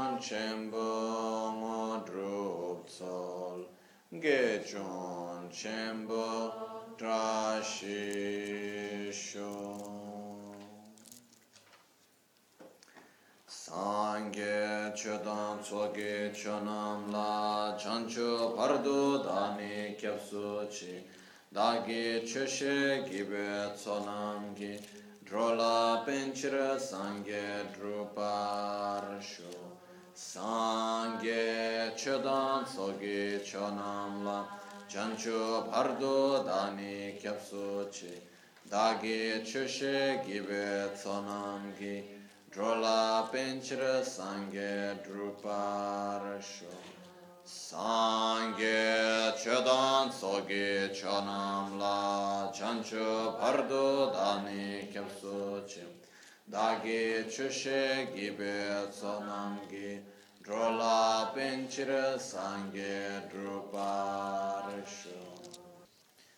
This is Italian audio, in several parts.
Gechon Chembo Modrup Sol Gechon Chembo Trashisho Sangye chodan tsoge chonam la chancho pardo dani kyapsu chi dagi choshe gibe tsonam gi drola penchira sangye druparshu Tsoge chonam la chancho pardo dani kyapsu chi dagi choshe gibe tsonam gi Drola penchira sangye druparasho Sangye chodan soge chonam la chancho pardo dani kyapsu chi Dagi chushe gibe tsonam gi Drola penchira sangye druparasho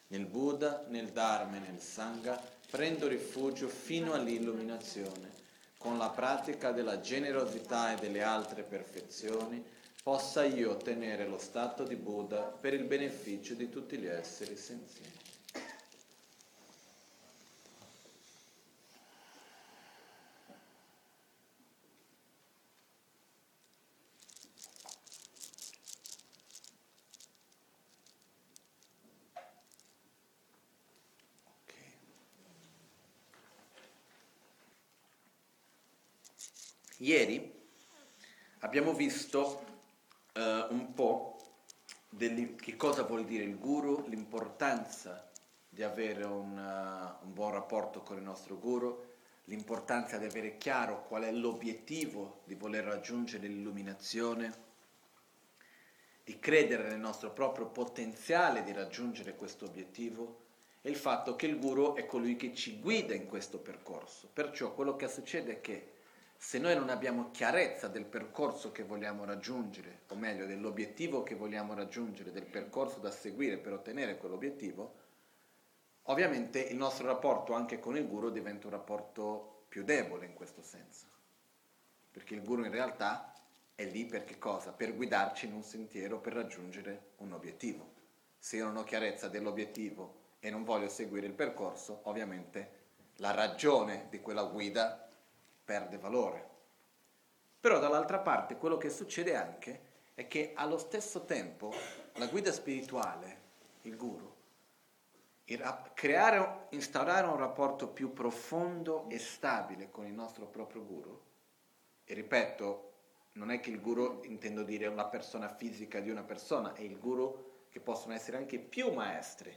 Nel Buddha, nel Dharma e nel Sangha prendo rifugio fino all'illuminazione con la pratica della generosità e delle altre perfezioni, possa io ottenere lo stato di Buddha per il beneficio di tutti gli esseri senzienti. Ieri abbiamo visto uh, un po' degli, che cosa vuol dire il guru, l'importanza di avere un, uh, un, buon rapporto con il nostro guru, l'importanza di avere chiaro qual è l'obiettivo di voler raggiungere l'illuminazione, di credere nel nostro proprio potenziale di raggiungere questo obiettivo e il fatto che il guru è colui che ci guida in questo percorso. Perciò quello che succede è che se noi non abbiamo chiarezza del percorso che vogliamo raggiungere, o meglio dell'obiettivo che vogliamo raggiungere, del percorso da seguire per ottenere quell'obiettivo, ovviamente il nostro rapporto anche con il guru diventa un rapporto più debole in questo senso. Perché il guru in realtà è lì per che cosa? Per guidarci in un sentiero per raggiungere un obiettivo. Se io non ho chiarezza dell'obiettivo e non voglio seguire il percorso, ovviamente la ragione di quella guida perde valore. Però dall'altra parte quello che succede anche è che allo stesso tempo la guida spirituale, il guru, creare, instaurare un rapporto più profondo e stabile con il nostro proprio guru, e ripeto, non è che il guru intendo dire una persona fisica di una persona, è il guru che possono essere anche più maestri.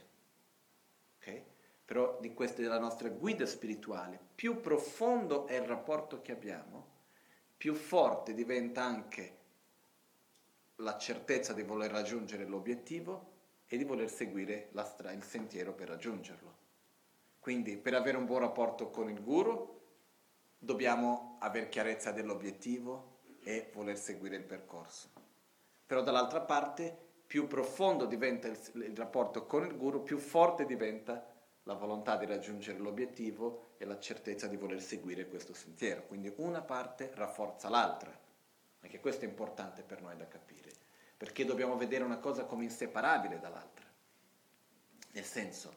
Okay? Però di questa della nostra guida spirituale, più profondo è il rapporto che abbiamo, più forte diventa anche la certezza di voler raggiungere l'obiettivo e di voler seguire stra- il sentiero per raggiungerlo. Quindi per avere un buon rapporto con il guru dobbiamo avere chiarezza dell'obiettivo e voler seguire il percorso. Però dall'altra parte più profondo diventa il, il rapporto con il guru, più forte diventa la volontà di raggiungere l'obiettivo e la certezza di voler seguire questo sentiero. Quindi una parte rafforza l'altra. Anche questo è importante per noi da capire, perché dobbiamo vedere una cosa come inseparabile dall'altra. Nel senso,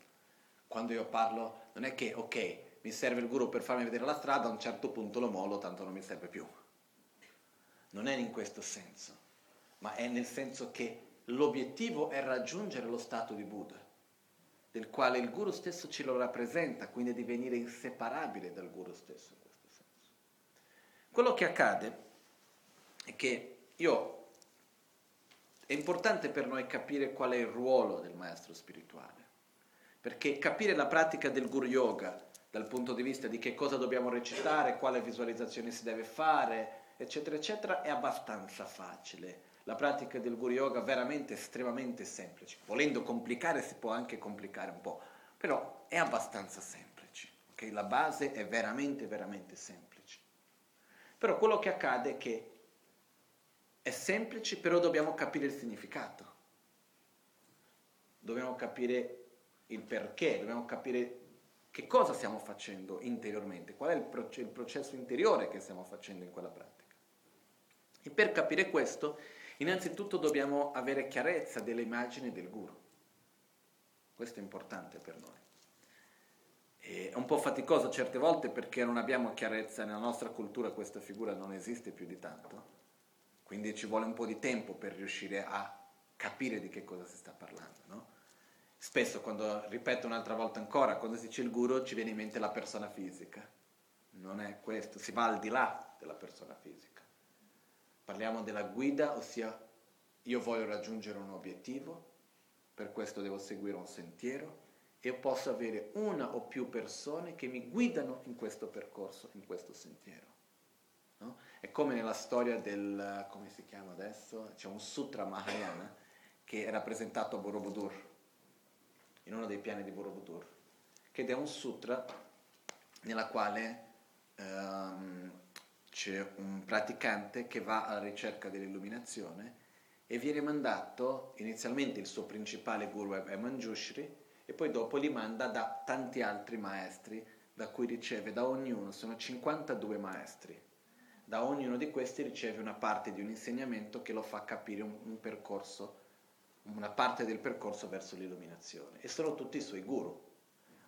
quando io parlo, non è che, ok, mi serve il guru per farmi vedere la strada, a un certo punto lo mollo, tanto non mi serve più. Non è in questo senso, ma è nel senso che l'obiettivo è raggiungere lo stato di Buddha del quale il guru stesso ce lo rappresenta, quindi divenire inseparabile dal guru stesso in questo senso. Quello che accade è che io è importante per noi capire qual è il ruolo del maestro spirituale, perché capire la pratica del guru yoga dal punto di vista di che cosa dobbiamo recitare, quale visualizzazione si deve fare, eccetera, eccetera, è abbastanza facile la pratica del Guru Yoga veramente estremamente semplice. Volendo complicare si può anche complicare un po', però è abbastanza semplice. Okay? La base è veramente, veramente semplice. Però quello che accade è che è semplice, però dobbiamo capire il significato. Dobbiamo capire il perché, dobbiamo capire che cosa stiamo facendo interiormente, qual è il, proce- il processo interiore che stiamo facendo in quella pratica. E per capire questo Innanzitutto dobbiamo avere chiarezza dell'immagine del guru. Questo è importante per noi. È un po' faticoso certe volte perché non abbiamo chiarezza nella nostra cultura, questa figura non esiste più di tanto, quindi ci vuole un po' di tempo per riuscire a capire di che cosa si sta parlando. No? Spesso quando, ripeto un'altra volta ancora, quando si dice il guru ci viene in mente la persona fisica. Non è questo, si va al di là della persona fisica. Parliamo della guida, ossia io voglio raggiungere un obiettivo, per questo devo seguire un sentiero e posso avere una o più persone che mi guidano in questo percorso, in questo sentiero. No? È come nella storia del, come si chiama adesso? C'è un sutra Mahayana che è rappresentato a Borobudur, in uno dei piani di Borobudur, che è un sutra nella quale um, c'è un praticante che va alla ricerca dell'illuminazione e viene mandato, inizialmente il suo principale guru è Manjushri e poi dopo li manda da tanti altri maestri da cui riceve da ognuno, sono 52 maestri, da ognuno di questi riceve una parte di un insegnamento che lo fa capire un, un percorso, una parte del percorso verso l'illuminazione e sono tutti i suoi guru.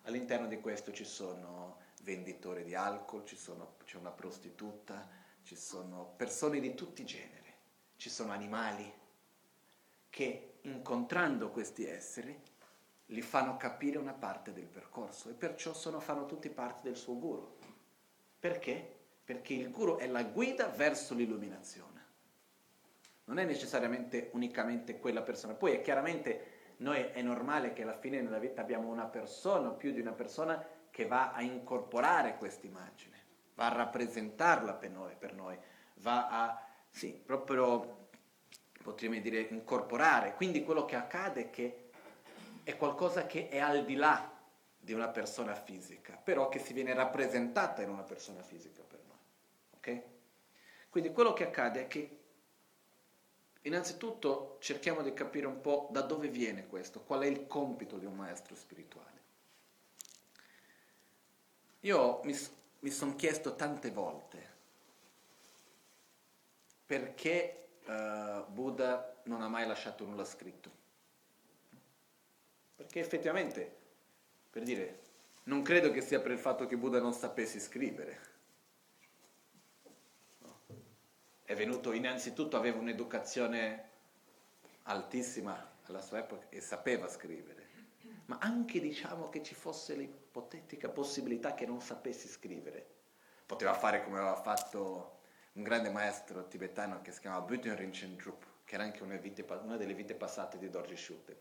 All'interno di questo ci sono venditore di alcol, sono, c'è una prostituta, ci sono persone di tutti i generi, ci sono animali che incontrando questi esseri li fanno capire una parte del percorso e perciò sono, fanno tutti parte del suo guru. Perché? Perché il guru è la guida verso l'illuminazione. Non è necessariamente unicamente quella persona. Poi è chiaramente noi è normale che alla fine nella vita abbiamo una persona o più di una persona che va a incorporare questa immagine, va a rappresentarla per noi, per noi, va a, sì, proprio, potremmo dire, incorporare. Quindi quello che accade è che è qualcosa che è al di là di una persona fisica, però che si viene rappresentata in una persona fisica per noi. Ok? Quindi quello che accade è che innanzitutto cerchiamo di capire un po' da dove viene questo, qual è il compito di un maestro spirituale. Io mi, mi sono chiesto tante volte perché uh, Buddha non ha mai lasciato nulla scritto. Perché effettivamente, per dire, non credo che sia per il fatto che Buddha non sapesse scrivere. È venuto innanzitutto, aveva un'educazione altissima alla sua epoca e sapeva scrivere ma anche diciamo che ci fosse l'ipotetica possibilità che non sapessi scrivere. Poteva fare come aveva fatto un grande maestro tibetano che si chiamava Buten Rinchen Drup, che era anche una, vite, una, delle vite passate di Dorje Shute,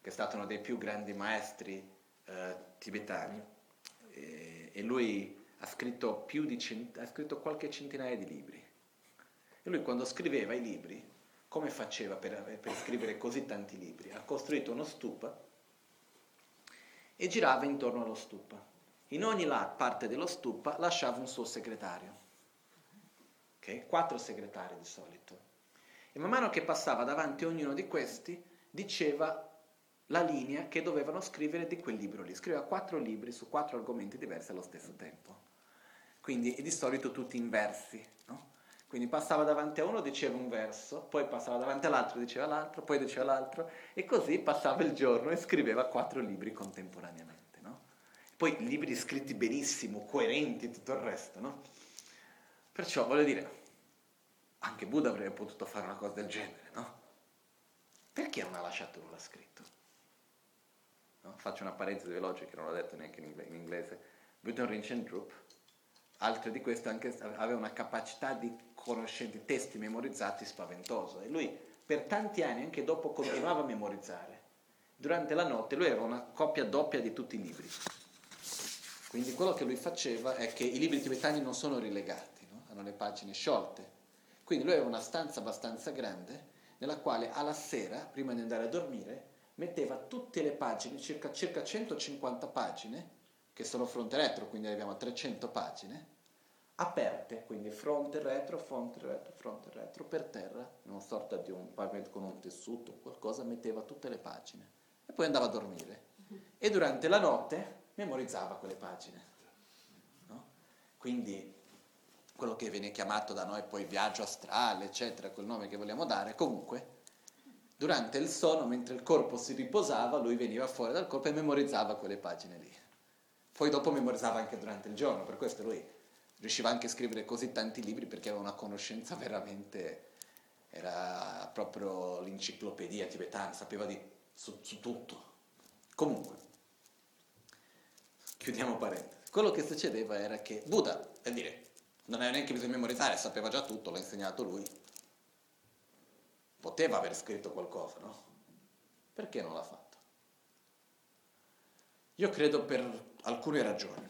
che è stato uno dei più grandi maestri eh, tibetani e, e, lui ha scritto, cent- ha scritto qualche centinaia di libri. E lui quando scriveva i libri, come faceva per, per scrivere così tanti libri? Ha costruito uno stupa e girava intorno allo stupa. In ogni parte dello stupa lasciava un suo segretario, okay? quattro segretari di solito. E man mano che passava davanti a ognuno di questi diceva la linea che dovevano scrivere di quel libro lì. Scriveva quattro libri su quattro argomenti diversi allo stesso tempo. Quindi di solito tutti in versi, no? Quindi passava davanti a uno, diceva un verso, poi passava davanti all'altro, diceva l'altro, poi diceva l'altro, e così passava il giorno e scriveva quattro libri contemporaneamente. No? Poi libri scritti benissimo, coerenti e tutto il resto. No? Perciò voglio dire, anche Buddha avrebbe potuto fare una cosa del genere, no? Perché non ha lasciato nulla scritto? No? Faccio una parentesi veloce che non l'ho detto neanche in inglese. Buddha Rinchen Drup, altro di questo, anche, aveva una capacità di conoscenti, testi memorizzati spaventoso. E lui per tanti anni, anche dopo, continuava a memorizzare. Durante la notte lui aveva una copia doppia di tutti i libri. Quindi quello che lui faceva è che i libri tibetani non sono rilegati, no? hanno le pagine sciolte. Quindi lui aveva una stanza abbastanza grande nella quale alla sera, prima di andare a dormire, metteva tutte le pagine, circa, circa 150 pagine, che sono fronte retro, quindi arriviamo a 300 pagine, aperte, quindi fronte, retro, fronte, retro, fronte, retro, per terra, in una sorta di un pavimento con un tessuto, qualcosa, metteva tutte le pagine e poi andava a dormire. E durante la notte memorizzava quelle pagine. No? Quindi quello che viene chiamato da noi poi viaggio astrale, eccetera, quel nome che vogliamo dare, comunque, durante il sonno, mentre il corpo si riposava, lui veniva fuori dal corpo e memorizzava quelle pagine lì. Poi dopo memorizzava anche durante il giorno, per questo lui riusciva anche a scrivere così tanti libri perché aveva una conoscenza veramente, era proprio l'enciclopedia tibetana, sapeva di, su, su tutto. Comunque, chiudiamo parentesi. Quello che succedeva era che Buddha, per dire, non aveva neanche bisogno di memorizzare, sapeva già tutto, l'ha insegnato lui. Poteva aver scritto qualcosa, no? Perché non l'ha fatto? Io credo per alcune ragioni.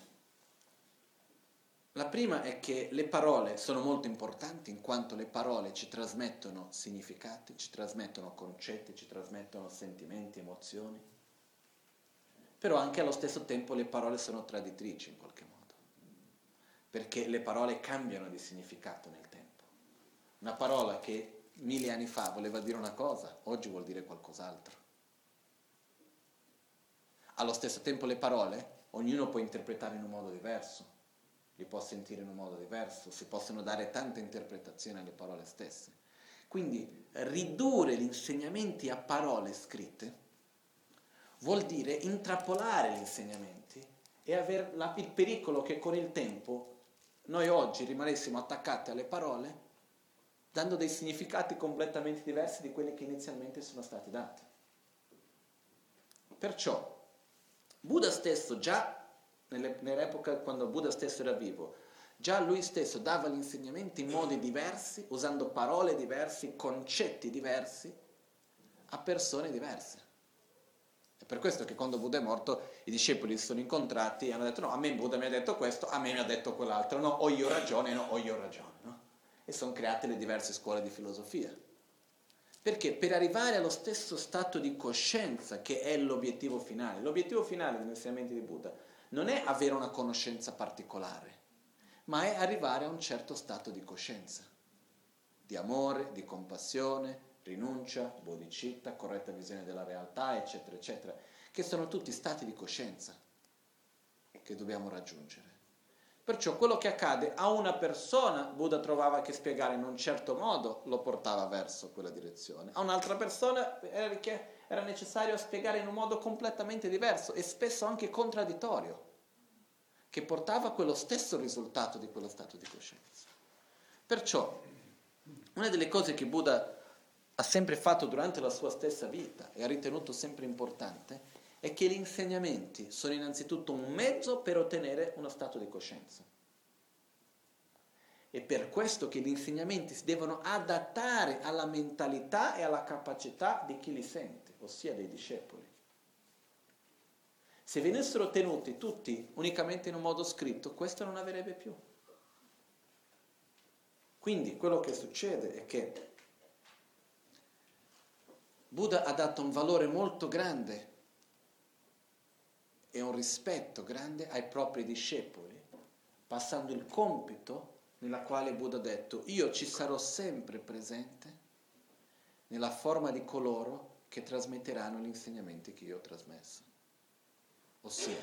La prima è che le parole sono molto importanti in quanto le parole ci trasmettono significati, ci trasmettono concetti, ci trasmettono sentimenti, emozioni. Però anche allo stesso tempo le parole sono traditrici in qualche modo, perché le parole cambiano di significato nel tempo. Una parola che mille anni fa voleva dire una cosa, oggi vuol dire qualcos'altro. Allo stesso tempo le parole ognuno può interpretare in un modo diverso li può sentire in un modo diverso, si possono dare tante interpretazioni alle parole stesse. Quindi ridurre gli insegnamenti a parole scritte vuol dire intrappolare gli insegnamenti e avere il pericolo che con il tempo noi oggi rimanessimo attaccati alle parole dando dei significati completamente diversi di quelli che inizialmente sono stati dati. Perciò Buddha stesso già nell'epoca quando Buddha stesso era vivo, già lui stesso dava gli insegnamenti in modi diversi, usando parole diverse, concetti diversi, a persone diverse. È per questo che quando Buddha è morto i discepoli si sono incontrati e hanno detto no, a me Buddha mi ha detto questo, a me mi ha detto quell'altro, no, ho io ragione, no, ho io ragione. No? E sono create le diverse scuole di filosofia. Perché per arrivare allo stesso stato di coscienza che è l'obiettivo finale, l'obiettivo finale degli insegnamenti di Buddha non è avere una conoscenza particolare, ma è arrivare a un certo stato di coscienza, di amore, di compassione, rinuncia, bodhicitta, corretta visione della realtà, eccetera, eccetera, che sono tutti stati di coscienza che dobbiamo raggiungere. Perciò quello che accade a una persona, Buddha trovava che spiegare in un certo modo lo portava verso quella direzione, a un'altra persona era, era necessario spiegare in un modo completamente diverso e spesso anche contraddittorio, che portava a quello stesso risultato di quello stato di coscienza. Perciò, una delle cose che Buddha ha sempre fatto durante la sua stessa vita e ha ritenuto sempre importante è che gli insegnamenti sono innanzitutto un mezzo per ottenere uno stato di coscienza. È per questo che gli insegnamenti si devono adattare alla mentalità e alla capacità di chi li sente, ossia dei discepoli. Se venissero tenuti tutti unicamente in un modo scritto, questo non avrebbe più. Quindi quello che succede è che Buddha ha dato un valore molto grande e un rispetto grande ai propri discepoli, passando il compito nella quale Buddha ha detto io ci sarò sempre presente nella forma di coloro che trasmetteranno gli insegnamenti che io ho trasmesso. Ossia,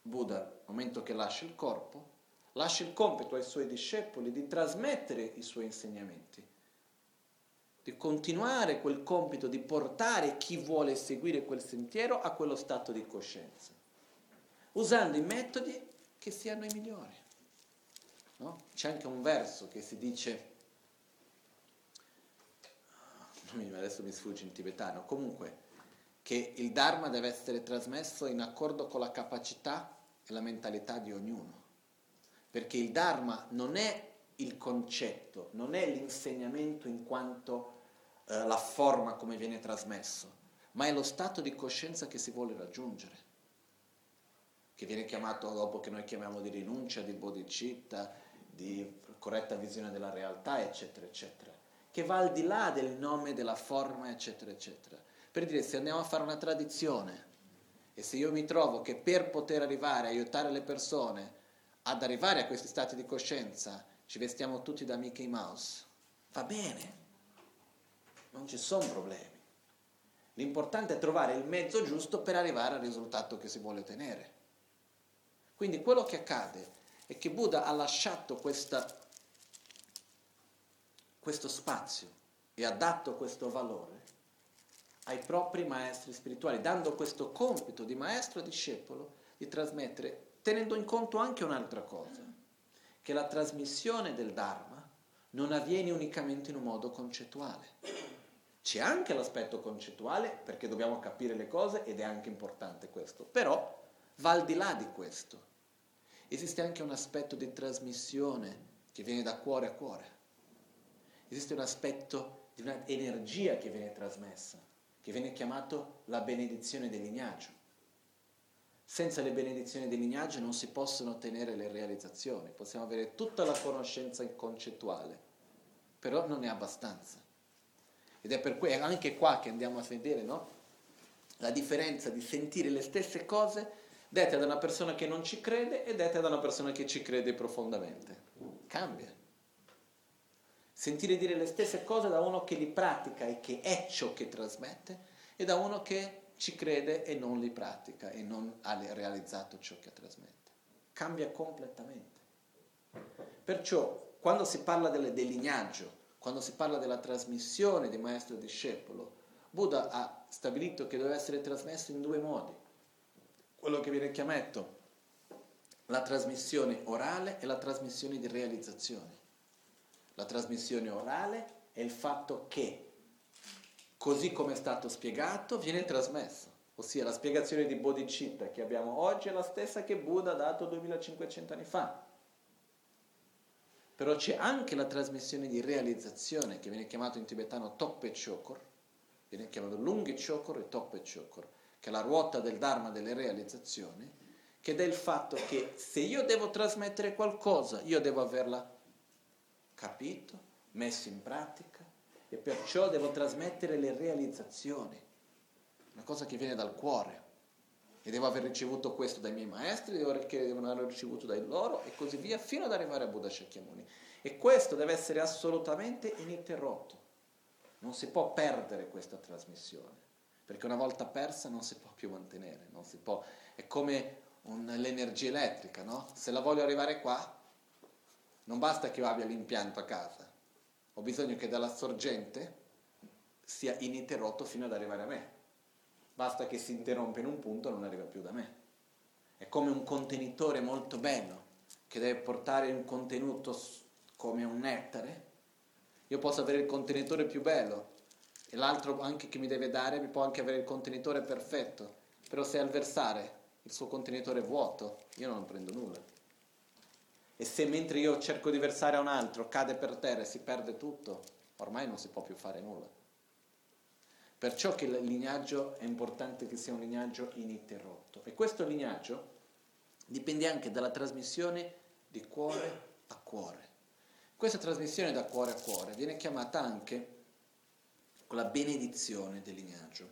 Buddha, nel momento che lascia il corpo, lascia il compito ai suoi discepoli di trasmettere i suoi insegnamenti, di continuare quel compito di portare chi vuole seguire quel sentiero a quello stato di coscienza, usando i metodi che siano i migliori. No? C'è anche un verso che si dice adesso mi sfugge in tibetano, comunque che il Dharma deve essere trasmesso in accordo con la capacità e la mentalità di ognuno, perché il Dharma non è il concetto, non è l'insegnamento in quanto eh, la forma come viene trasmesso, ma è lo stato di coscienza che si vuole raggiungere, che viene chiamato dopo che noi chiamiamo di rinuncia, di bodhicitta, di corretta visione della realtà, eccetera, eccetera che va al di là del nome, della forma, eccetera, eccetera. Per dire, se andiamo a fare una tradizione e se io mi trovo che per poter arrivare aiutare le persone ad arrivare a questi stati di coscienza ci vestiamo tutti da Mickey Mouse, va bene, non ci sono problemi. L'importante è trovare il mezzo giusto per arrivare al risultato che si vuole ottenere. Quindi quello che accade è che Buddha ha lasciato questa questo spazio e ha dato questo valore ai propri maestri spirituali, dando questo compito di maestro e discepolo di trasmettere, tenendo in conto anche un'altra cosa, che la trasmissione del Dharma non avviene unicamente in un modo concettuale. C'è anche l'aspetto concettuale perché dobbiamo capire le cose ed è anche importante questo, però va al di là di questo. Esiste anche un aspetto di trasmissione che viene da cuore a cuore esiste un aspetto di un'energia che viene trasmessa, che viene chiamato la benedizione del lignaggio. Senza le benedizioni del lignaggio non si possono ottenere le realizzazioni, possiamo avere tutta la conoscenza concettuale, però non è abbastanza. Ed è per è anche qua che andiamo a vedere no? la differenza di sentire le stesse cose dette da una persona che non ci crede e dette da una persona che ci crede profondamente. Cambia sentire dire le stesse cose da uno che li pratica e che è ciò che trasmette e da uno che ci crede e non li pratica e non ha realizzato ciò che trasmette. Cambia completamente. Perciò quando si parla del, del lignaggio, quando si parla della trasmissione di maestro e discepolo, Buddha ha stabilito che deve essere trasmesso in due modi. Quello che viene chiamato la trasmissione orale e la trasmissione di realizzazione. La trasmissione orale è il fatto che, così come è stato spiegato, viene trasmesso. Ossia la spiegazione di Bodhicitta che abbiamo oggi è la stessa che Buddha ha dato 2500 anni fa. Però c'è anche la trasmissione di realizzazione che viene chiamato in tibetano Toppe Chokor, viene chiamato Lunghi Chokor e Toppe Chokor, che è la ruota del Dharma delle realizzazioni, che è il fatto che se io devo trasmettere qualcosa, io devo averla capito, messo in pratica e perciò devo trasmettere le realizzazioni, una cosa che viene dal cuore. E devo aver ricevuto questo dai miei maestri, devo, che devono aver ricevuto dai loro e così via, fino ad arrivare a Buddha Shakyamuni. E questo deve essere assolutamente ininterrotto. Non si può perdere questa trasmissione, perché una volta persa non si può più mantenere, può, è come un, l'energia elettrica, no? Se la voglio arrivare qua, non basta che io abbia l'impianto a casa, ho bisogno che dalla sorgente sia ininterrotto fino ad arrivare a me. Basta che si interrompe in un punto e non arriva più da me. È come un contenitore molto bello che deve portare un contenuto come un nettare. Io posso avere il contenitore più bello e l'altro anche che mi deve dare mi può anche avere il contenitore perfetto, però se al versare il suo contenitore è vuoto, io non prendo nulla. E se mentre io cerco di versare a un altro cade per terra e si perde tutto, ormai non si può più fare nulla. Perciò che il lignaggio è importante che sia un lignaggio ininterrotto. E questo lignaggio dipende anche dalla trasmissione di cuore a cuore. Questa trasmissione da cuore a cuore viene chiamata anche con la benedizione del lignaggio.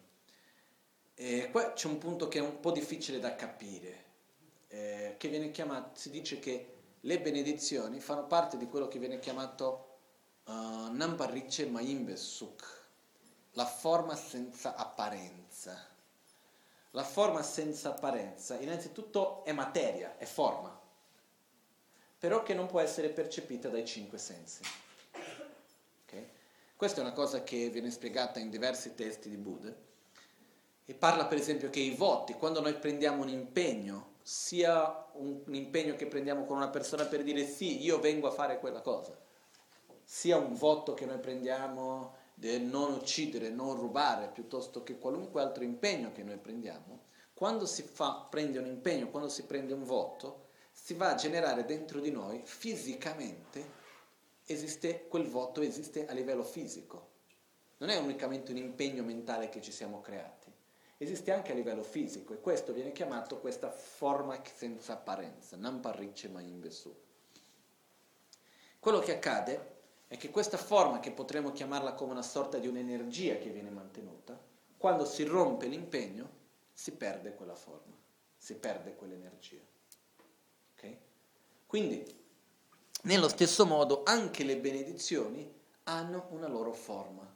E qua c'è un punto che è un po' difficile da capire, eh, che viene chiamato, si dice che le benedizioni fanno parte di quello che viene chiamato uh, Namparicce Maimbe Suk, la forma senza apparenza. La forma senza apparenza innanzitutto è materia, è forma, però che non può essere percepita dai cinque sensi. Okay? Questa è una cosa che viene spiegata in diversi testi di Buddha e parla per esempio che i voti, quando noi prendiamo un impegno, sia un, un impegno che prendiamo con una persona per dire sì, io vengo a fare quella cosa, sia un voto che noi prendiamo del non uccidere, non rubare, piuttosto che qualunque altro impegno che noi prendiamo, quando si fa, prende un impegno, quando si prende un voto, si va a generare dentro di noi fisicamente, esiste, quel voto esiste a livello fisico. Non è unicamente un impegno mentale che ci siamo creati, esiste anche a livello fisico e questo viene chiamato questa forma senza apparenza, non parricce ma invesu. Quello che accade è che questa forma, che potremmo chiamarla come una sorta di un'energia che viene mantenuta, quando si rompe l'impegno, si perde quella forma, si perde quell'energia. Okay? Quindi, nello stesso modo, anche le benedizioni hanno una loro forma,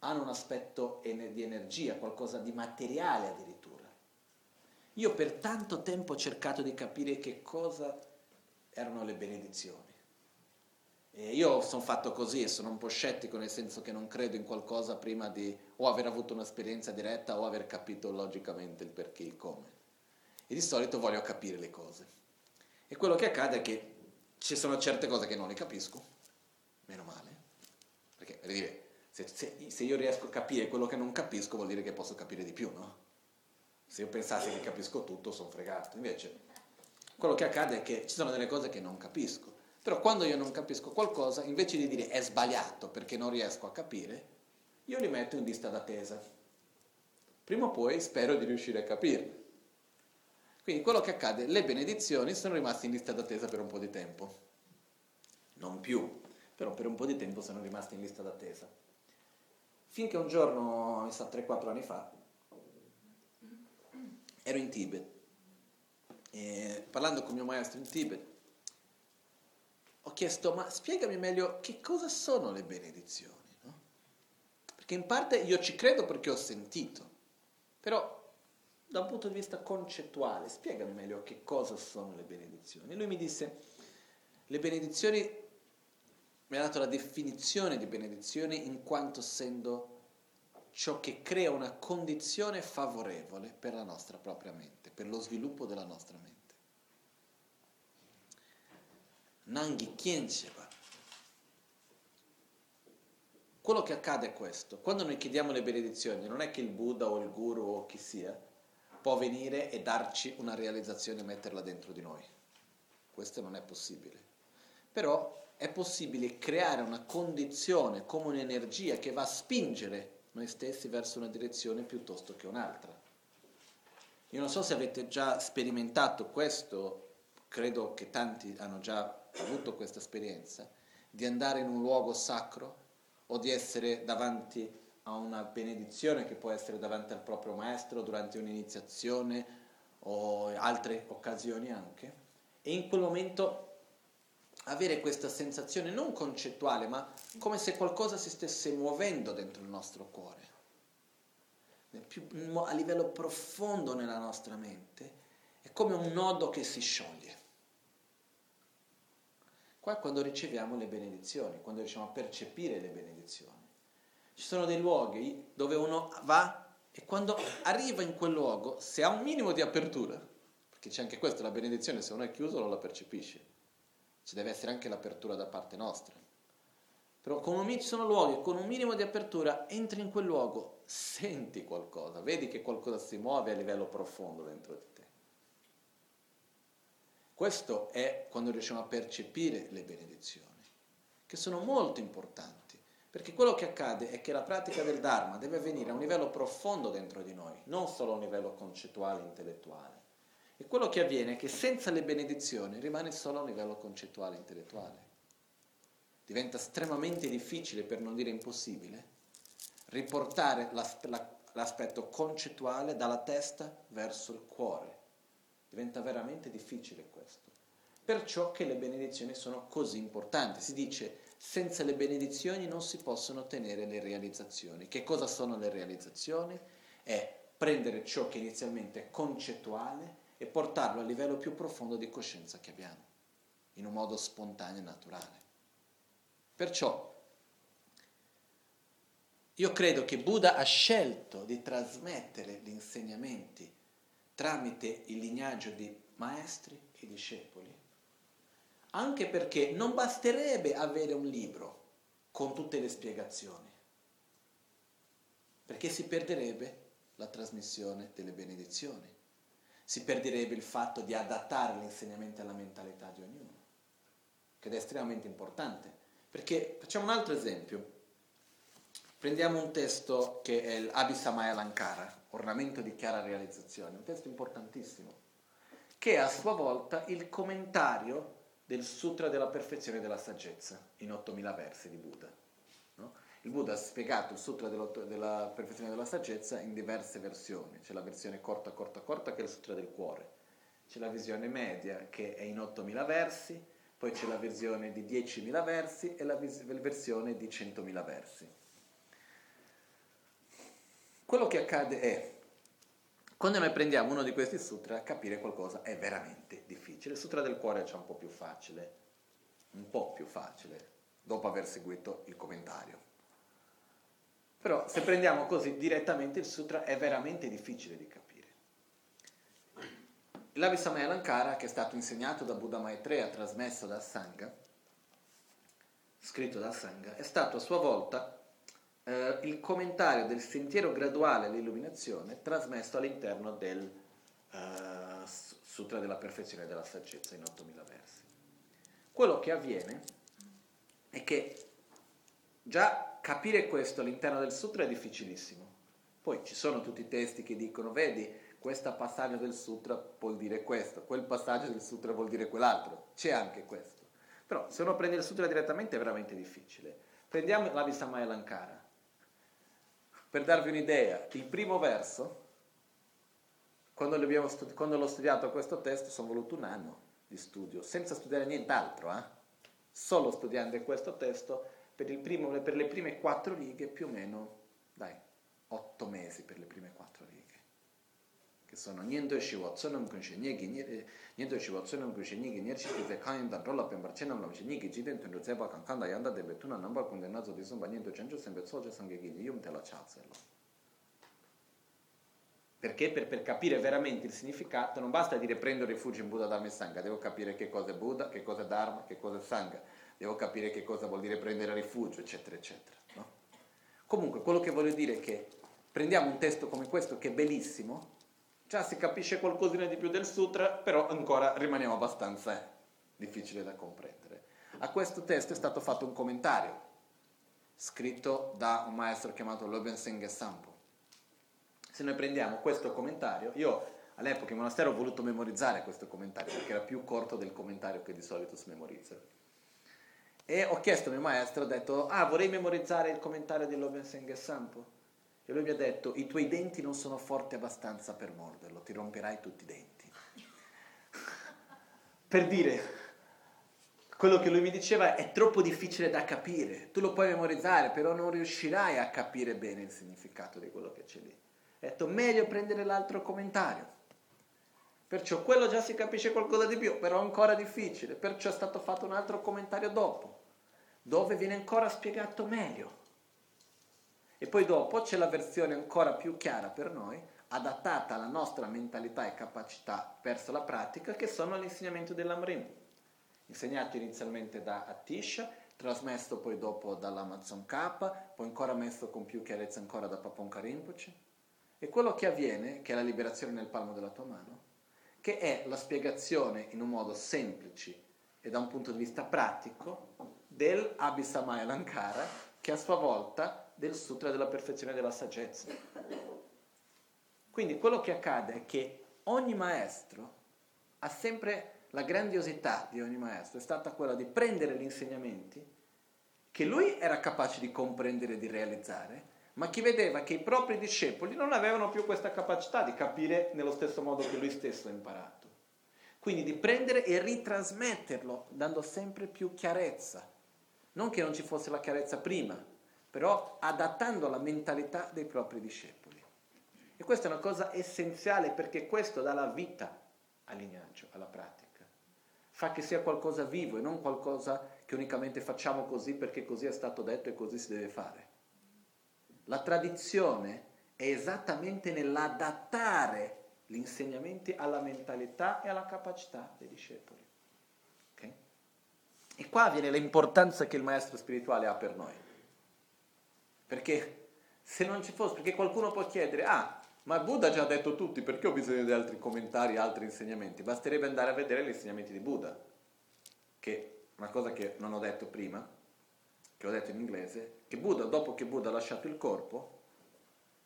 hanno un aspetto di energia, qualcosa di materiale addirittura. Io per tanto tempo ho cercato di capire che cosa erano le benedizioni. E io sono fatto così e sono un po' scettico nel senso che non credo in qualcosa prima di o aver avuto un'esperienza diretta o aver capito logicamente il perché, il come. E di solito voglio capire le cose. E quello che accade è che ci sono certe cose che non le capisco, meno male, perché per dire, se, se, se io riesco a capire quello che non capisco vuol dire che posso capire di più, no? Se io pensassi che capisco tutto sono fregato, invece quello che accade è che ci sono delle cose che non capisco però quando io non capisco qualcosa, invece di dire è sbagliato perché non riesco a capire, io li metto in lista d'attesa. Prima o poi spero di riuscire a capirle. Quindi quello che accade, le benedizioni sono rimaste in lista d'attesa per un po' di tempo. Non più, però per un po' di tempo sono rimaste in lista d'attesa. Finché un giorno, mi sa 3-4 anni fa, ero in Tibet. E parlando con mio maestro in Tibet, ho chiesto, ma spiegami meglio che cosa sono le benedizioni, no? Perché in parte io ci credo perché ho sentito, però da un punto di vista concettuale, spiegami meglio che cosa sono le benedizioni. E lui mi disse, le benedizioni, mi ha dato la definizione di benedizioni in quanto essendo ciò che crea una condizione favorevole per la nostra propria mente, per lo sviluppo della nostra mente. Nanghi Kiencheba. Quello che accade è questo, quando noi chiediamo le benedizioni, non è che il Buddha o il Guru o chi sia può venire e darci una realizzazione e metterla dentro di noi. Questo non è possibile. Però è possibile creare una condizione come un'energia che va a spingere noi stessi verso una direzione piuttosto che un'altra. Io non so se avete già sperimentato questo, credo che tanti hanno già avuto questa esperienza di andare in un luogo sacro o di essere davanti a una benedizione che può essere davanti al proprio maestro durante un'iniziazione o altre occasioni anche e in quel momento avere questa sensazione non concettuale ma come se qualcosa si stesse muovendo dentro il nostro cuore più, a livello profondo nella nostra mente è come un nodo che si scioglie Qua è quando riceviamo le benedizioni, quando riusciamo a percepire le benedizioni. Ci sono dei luoghi dove uno va e quando arriva in quel luogo, se ha un minimo di apertura, perché c'è anche questa, la benedizione, se uno è chiuso non la percepisce, ci deve essere anche l'apertura da parte nostra. Però un, ci sono luoghi con un minimo di apertura, entri in quel luogo, senti qualcosa, vedi che qualcosa si muove a livello profondo dentro di te. Questo è quando riusciamo a percepire le benedizioni, che sono molto importanti, perché quello che accade è che la pratica del Dharma deve avvenire a un livello profondo dentro di noi, non solo a un livello concettuale, intellettuale. E quello che avviene è che senza le benedizioni rimane solo a livello concettuale, intellettuale. Diventa estremamente difficile, per non dire impossibile, riportare l'aspetto concettuale dalla testa verso il cuore Diventa veramente difficile questo. Perciò che le benedizioni sono così importanti. Si dice senza le benedizioni non si possono ottenere le realizzazioni. Che cosa sono le realizzazioni? È prendere ciò che inizialmente è concettuale e portarlo a livello più profondo di coscienza che abbiamo, in un modo spontaneo e naturale. Perciò io credo che Buddha ha scelto di trasmettere gli insegnamenti tramite il lignaggio di maestri e discepoli, anche perché non basterebbe avere un libro con tutte le spiegazioni, perché si perderebbe la trasmissione delle benedizioni, si perderebbe il fatto di adattare gli insegnamenti alla mentalità di ognuno, che è estremamente importante. Perché facciamo un altro esempio. Prendiamo un testo che è l'Abhisamaya Lankara, ornamento di chiara realizzazione, un testo importantissimo, che è a sua volta il commentario del Sutra della perfezione della saggezza, in 8000 versi di Buddha. No? Il Buddha ha spiegato il Sutra della perfezione della saggezza in diverse versioni, c'è la versione corta, corta, corta che è il Sutra del cuore, c'è la visione media che è in 8000 versi, poi c'è la versione di 10.000 versi e la versione di 100.000 versi. Quello che accade è, quando noi prendiamo uno di questi sutra, capire qualcosa è veramente difficile. Il sutra del cuore c'è un po' più facile, un po' più facile, dopo aver seguito il commentario. Però se prendiamo così direttamente il sutra è veramente difficile di capire. L'Avisamaya Lankara, che è stato insegnato da Buddha Maitreya, trasmesso da Sangha, scritto da Sangha, è stato a sua volta eh, il commentario del sentiero graduale all'illuminazione trasmesso all'interno del eh, Sutra della perfezione della saggezza in 8000 versi. Quello che avviene è che già capire questo all'interno del sutra è difficilissimo. Poi ci sono tutti i testi che dicono, vedi, questo passaggio del sutra vuol dire questo, quel passaggio del sutra vuol dire quell'altro, c'è anche questo. Però se uno prende il sutra direttamente è veramente difficile. Prendiamo la Visamaya Lankara. Per darvi un'idea, il primo verso, quando, studi- quando l'ho studiato questo testo, sono voluto un anno di studio, senza studiare nient'altro, eh? solo studiando questo testo, per, primo, per le prime quattro righe, più o meno, dai, otto mesi per le prime quattro righe che sono niente chazzello perché? Per, per, capire veramente il significato non basta dire prendo rifugio in Buddha, Dharma e Sangha, devo capire che cosa è Buddha, che cosa è Dharma, che cosa è Sangha, devo capire che cosa vuol dire prendere rifugio, eccetera, eccetera. No? Comunque, quello che voglio dire è che prendiamo un testo come questo, che è bellissimo, Già si capisce qualcosina di più del sutra, però ancora rimaniamo abbastanza eh, difficile da comprendere. A questo testo è stato fatto un commentario, scritto da un maestro chiamato Loben Senghe Sampo. Se noi prendiamo questo commentario, io all'epoca in monastero ho voluto memorizzare questo commentario perché era più corto del commentario che di solito si memorizza. E ho chiesto al mio maestro, ho detto, ah vorrei memorizzare il commentario di Loben Senghe Sampo. E lui mi ha detto, i tuoi denti non sono forti abbastanza per morderlo, ti romperai tutti i denti. per dire, quello che lui mi diceva è troppo difficile da capire, tu lo puoi memorizzare, però non riuscirai a capire bene il significato di quello che c'è lì. Ha detto, meglio prendere l'altro commentario. Perciò quello già si capisce qualcosa di più, però ancora difficile, perciò è stato fatto un altro commentario dopo, dove viene ancora spiegato meglio. E poi dopo c'è la versione ancora più chiara per noi, adattata alla nostra mentalità e capacità verso la pratica, che sono l'insegnamento dell'Amrim, insegnato inizialmente da Atisha, trasmesso poi dopo dall'Amazon K, poi ancora messo con più chiarezza ancora da Paponka Rinpoche. E quello che avviene, che è la liberazione nel palmo della tua mano, che è la spiegazione in un modo semplice e da un punto di vista pratico del Abhisamaya Lankara, che a sua volta del Sutra della perfezione della saggezza. Quindi quello che accade è che ogni maestro ha sempre la grandiosità di ogni maestro, è stata quella di prendere gli insegnamenti che lui era capace di comprendere e di realizzare, ma che vedeva che i propri discepoli non avevano più questa capacità di capire nello stesso modo che lui stesso ha imparato. Quindi di prendere e ritrasmetterlo, dando sempre più chiarezza. Non che non ci fosse la chiarezza prima, però adattando la mentalità dei propri discepoli. E questa è una cosa essenziale perché questo dà la vita al lignaggio, alla pratica. Fa che sia qualcosa vivo e non qualcosa che unicamente facciamo così perché così è stato detto e così si deve fare. La tradizione è esattamente nell'adattare gli insegnamenti alla mentalità e alla capacità dei discepoli. E qua viene l'importanza che il maestro spirituale ha per noi. Perché se non ci fosse, perché qualcuno può chiedere, ah, ma Buddha ha già detto tutti, perché ho bisogno di altri commentari, altri insegnamenti? Basterebbe andare a vedere gli insegnamenti di Buddha, che una cosa che non ho detto prima, che ho detto in inglese, che Buddha, dopo che Buddha ha lasciato il corpo,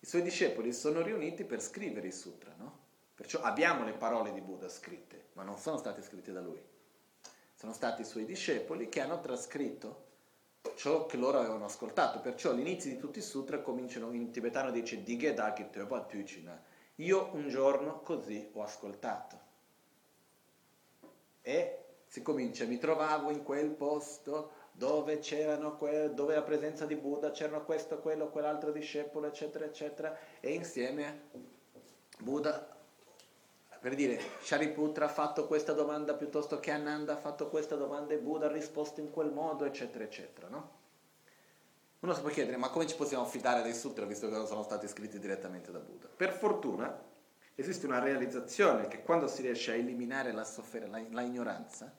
i suoi discepoli sono riuniti per scrivere i sutra, no? Perciò abbiamo le parole di Buddha scritte, ma non sono state scritte da lui. Sono stati i suoi discepoli che hanno trascritto ciò che loro avevano ascoltato. Perciò all'inizio di tutti i sutra cominciano, in tibetano dice Digedaki Teopa Tuchina. Io un giorno così ho ascoltato. E si comincia, mi trovavo in quel posto dove que- dove la presenza di Buddha, c'erano questo, quello, quell'altro discepolo, eccetera, eccetera, e insieme Buddha per dire, Shariputra ha fatto questa domanda piuttosto che Ananda ha fatto questa domanda e Buddha ha risposto in quel modo, eccetera, eccetera, no? Uno si può chiedere, ma come ci possiamo fidare dei sutra visto che non sono stati scritti direttamente da Buddha? Per fortuna esiste una realizzazione che quando si riesce a eliminare la, soffer- la, la ignoranza,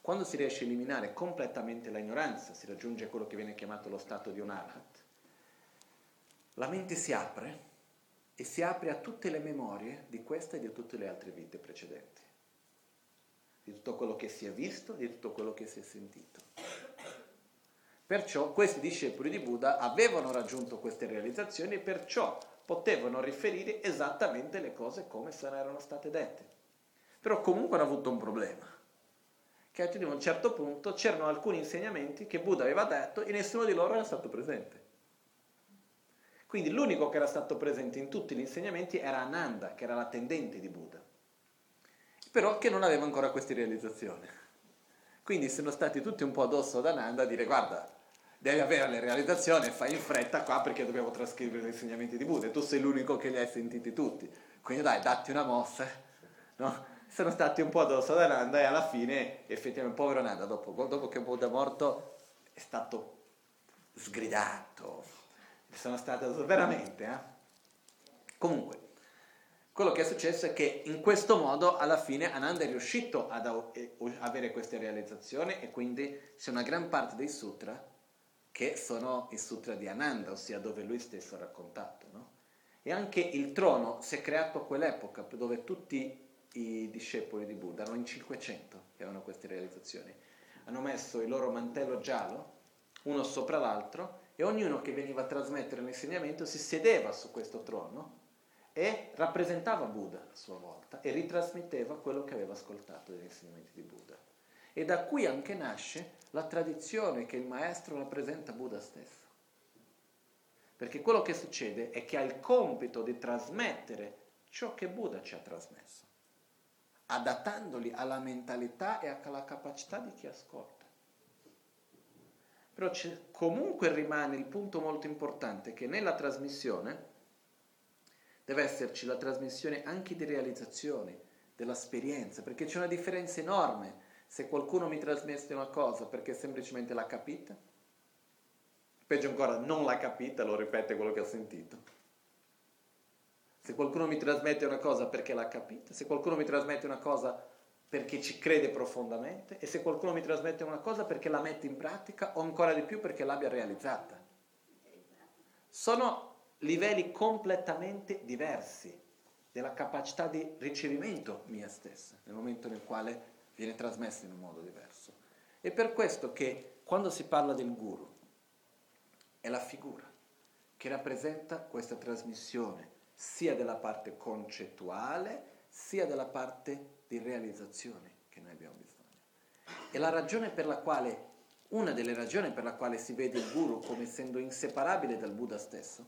quando si riesce a eliminare completamente la ignoranza, si raggiunge quello che viene chiamato lo stato di un arhat, la mente si apre e si apre a tutte le memorie di questa e di tutte le altre vite precedenti, di tutto quello che si è visto, di tutto quello che si è sentito. Perciò questi discepoli di Buddha avevano raggiunto queste realizzazioni e perciò potevano riferire esattamente le cose come se erano state dette. Però comunque hanno avuto un problema, che a un certo punto c'erano alcuni insegnamenti che Buddha aveva detto e nessuno di loro era stato presente. Quindi l'unico che era stato presente in tutti gli insegnamenti era Ananda, che era l'attendente di Buddha, però che non aveva ancora queste realizzazioni. Quindi sono stati tutti un po' addosso ad Ananda a dire guarda, devi avere le realizzazioni, fai in fretta qua perché dobbiamo trascrivere gli insegnamenti di Buddha e tu sei l'unico che li hai sentiti tutti. Quindi dai, datti una mossa, no? Sono stati un po' addosso ad Ananda e alla fine effettivamente povero Ananda, dopo, dopo che Buddha è morto, è stato sgridato, sono state veramente. Eh? Comunque, quello che è successo è che in questo modo alla fine Ananda è riuscito ad avere queste realizzazioni e quindi c'è una gran parte dei sutra che sono i sutra di Ananda, ossia dove lui stesso ha raccontato. No? E anche il trono si è creato a quell'epoca dove tutti i discepoli di Buddha, erano in 500 che avevano queste realizzazioni, hanno messo il loro mantello giallo uno sopra l'altro e ognuno che veniva a trasmettere l'insegnamento si sedeva su questo trono e rappresentava Buddha a sua volta e ritrasmetteva quello che aveva ascoltato degli insegnamenti di Buddha. E da qui anche nasce la tradizione che il maestro rappresenta Buddha stesso. Perché quello che succede è che ha il compito di trasmettere ciò che Buddha ci ha trasmesso, adattandoli alla mentalità e alla capacità di chi ascolta. Però comunque rimane il punto molto importante che nella trasmissione deve esserci la trasmissione anche di realizzazione, dell'esperienza, perché c'è una differenza enorme se qualcuno mi trasmette una cosa perché semplicemente l'ha capita, peggio ancora non l'ha capita, lo ripete quello che ha sentito. Se qualcuno mi trasmette una cosa perché l'ha capita, se qualcuno mi trasmette una cosa perché ci crede profondamente e se qualcuno mi trasmette una cosa perché la mette in pratica o ancora di più perché l'abbia realizzata. Sono livelli completamente diversi della capacità di ricevimento mia stessa, nel momento nel quale viene trasmessa in un modo diverso. È per questo che quando si parla del guru è la figura che rappresenta questa trasmissione sia della parte concettuale sia della parte di realizzazione che noi abbiamo bisogno. E la ragione per la quale, una delle ragioni per la quale si vede il guru come essendo inseparabile dal Buddha stesso,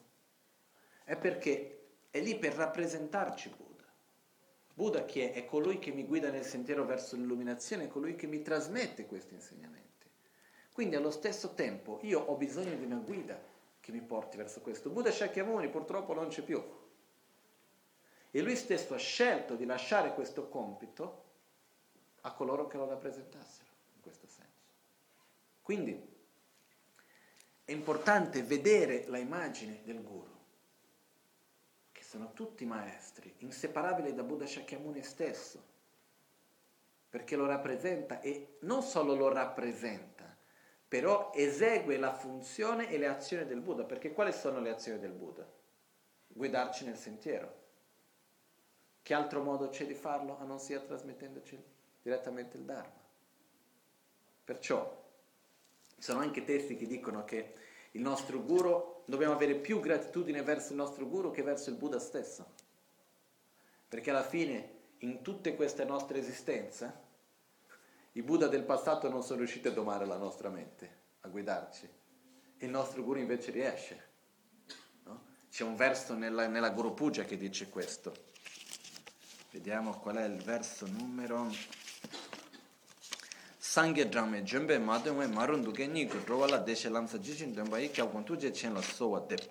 è perché è lì per rappresentarci Buddha. Buddha chi è? È colui che mi guida nel sentiero verso l'illuminazione, è colui che mi trasmette questi insegnamenti. Quindi allo stesso tempo io ho bisogno di una guida che mi porti verso questo. Buddha Shakyamuni purtroppo non c'è più. E lui stesso ha scelto di lasciare questo compito a coloro che lo rappresentassero, in questo senso. Quindi è importante vedere la immagine del guru sono tutti maestri, inseparabili da Buddha Shakyamuni stesso, perché lo rappresenta e non solo lo rappresenta, però esegue la funzione e le azioni del Buddha, perché quali sono le azioni del Buddha? Guidarci nel sentiero. Che altro modo c'è di farlo a non sia trasmettendoci direttamente il Dharma? Perciò ci sono anche testi che dicono che il nostro guru, dobbiamo avere più gratitudine verso il nostro guru che verso il Buddha stesso. Perché alla fine, in tutte queste nostre esistenze, i Buddha del passato non sono riusciti a domare la nostra mente, a guidarci. Il nostro guru invece riesce. No? C'è un verso nella, nella Guru Puja che dice questo. Vediamo qual è il verso numero sangye drame jembe madengwe marun duke ni ku rowa la deshe lamsa jishin denpa i kya kwan tuje chen la sowa dep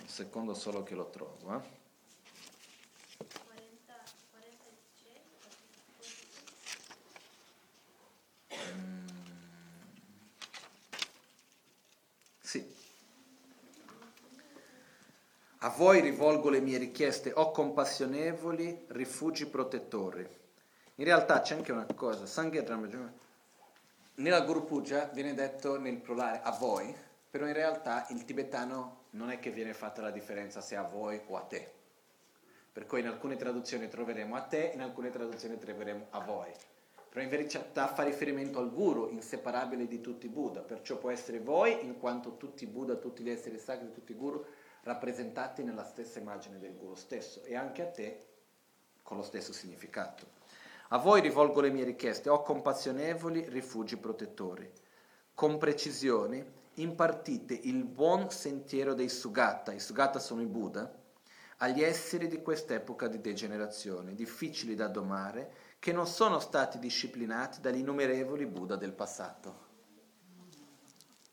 un secondo solo che lo trovo eh? A voi rivolgo le mie richieste, o compassionevoli, rifugi protettori. In realtà c'è anche una cosa, nella Guru Puja viene detto nel plurale a voi, però in realtà il tibetano non è che viene fatta la differenza se a voi o a te. Per cui in alcune traduzioni troveremo a te, in alcune traduzioni troveremo a voi. Però in verità fa riferimento al guru, inseparabile di tutti i Buddha, perciò può essere voi, in quanto tutti i Buddha, tutti gli esseri sacri, tutti i guru, rappresentati nella stessa immagine del guru stesso e anche a te con lo stesso significato. A voi rivolgo le mie richieste, o compassionevoli rifugi protettori. Con precisione impartite il buon sentiero dei Sugata, i Sugata sono i Buddha, agli esseri di quest'epoca di degenerazione, difficili da domare, che non sono stati disciplinati dagli innumerevoli Buddha del passato.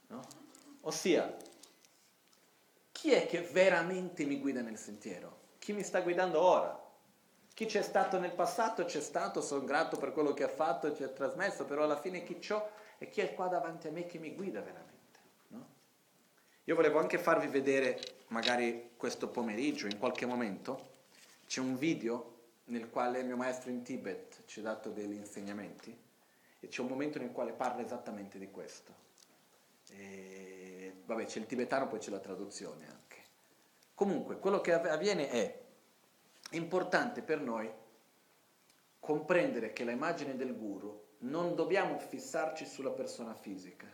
No? Ossia, chi è che veramente mi guida nel sentiero? Chi mi sta guidando ora? Chi c'è stato nel passato c'è stato, sono grato per quello che ha fatto e ci ha trasmesso, però alla fine chi c'ho è chi è qua davanti a me che mi guida veramente. No? Io volevo anche farvi vedere, magari questo pomeriggio, in qualche momento, c'è un video nel quale il mio maestro in Tibet ci ha dato degli insegnamenti e c'è un momento nel quale parla esattamente di questo. E vabbè c'è il tibetano, poi c'è la traduzione anche. Comunque, quello che avviene è importante per noi comprendere che la immagine del guru non dobbiamo fissarci sulla persona fisica,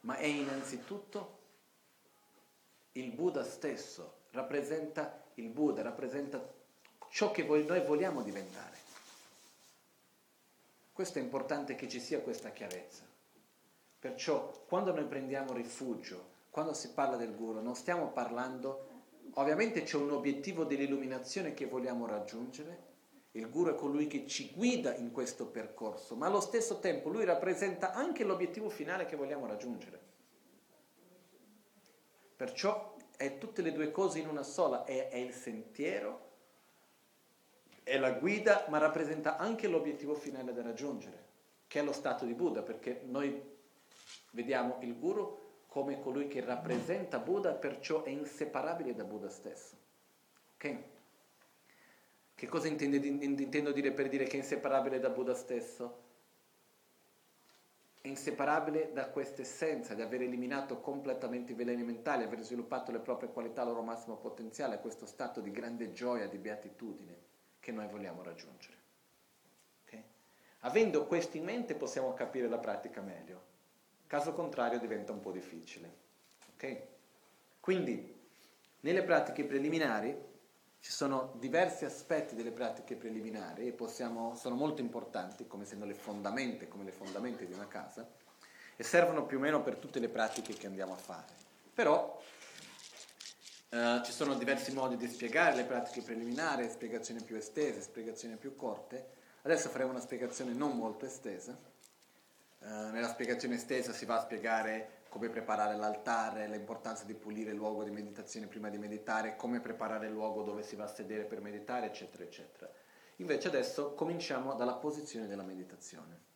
ma è innanzitutto il Buddha stesso, rappresenta il Buddha, rappresenta ciò che noi vogliamo diventare. Questo è importante che ci sia questa chiarezza. Perciò quando noi prendiamo rifugio quando si parla del guru non stiamo parlando, ovviamente c'è un obiettivo dell'illuminazione che vogliamo raggiungere, il guru è colui che ci guida in questo percorso, ma allo stesso tempo lui rappresenta anche l'obiettivo finale che vogliamo raggiungere. Perciò è tutte le due cose in una sola, è, è il sentiero, è la guida, ma rappresenta anche l'obiettivo finale da raggiungere, che è lo stato di Buddha, perché noi vediamo il guru come colui che rappresenta Buddha, perciò è inseparabile da Buddha stesso. Ok? Che cosa intendo, dire per dire che è inseparabile da Buddha stesso? È inseparabile da questa essenza, di aver eliminato completamente i veleni mentali, aver sviluppato le proprie qualità al loro massimo potenziale, questo stato di grande gioia, di beatitudine che noi vogliamo raggiungere. Okay? Avendo questo in mente possiamo capire la pratica meglio. Caso contrario diventa un po' difficile. Okay? Quindi, nelle pratiche preliminari ci sono diversi aspetti delle pratiche preliminari e possiamo, sono molto importanti, come essendo le fondamenta, come le fondamenta di una casa, e servono più o meno per tutte le pratiche che andiamo a fare. Però Uh, ci sono diversi modi di spiegare le pratiche preliminari, spiegazioni più estese, spiegazioni più corte. Adesso faremo una spiegazione non molto estesa. Uh, nella spiegazione estesa si va a spiegare come preparare l'altare, l'importanza di pulire il luogo di meditazione prima di meditare, come preparare il luogo dove si va a sedere per meditare, eccetera, eccetera. Invece adesso cominciamo dalla posizione della meditazione.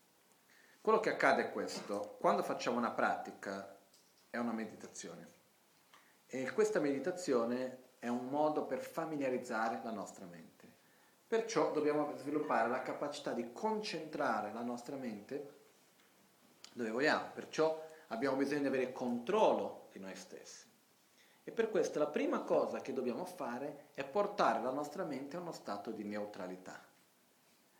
Quello che accade è questo, quando facciamo una pratica è una meditazione e questa meditazione è un modo per familiarizzare la nostra mente. Perciò dobbiamo sviluppare la capacità di concentrare la nostra mente dove vogliamo, perciò abbiamo bisogno di avere controllo di noi stessi. E per questo la prima cosa che dobbiamo fare è portare la nostra mente a uno stato di neutralità.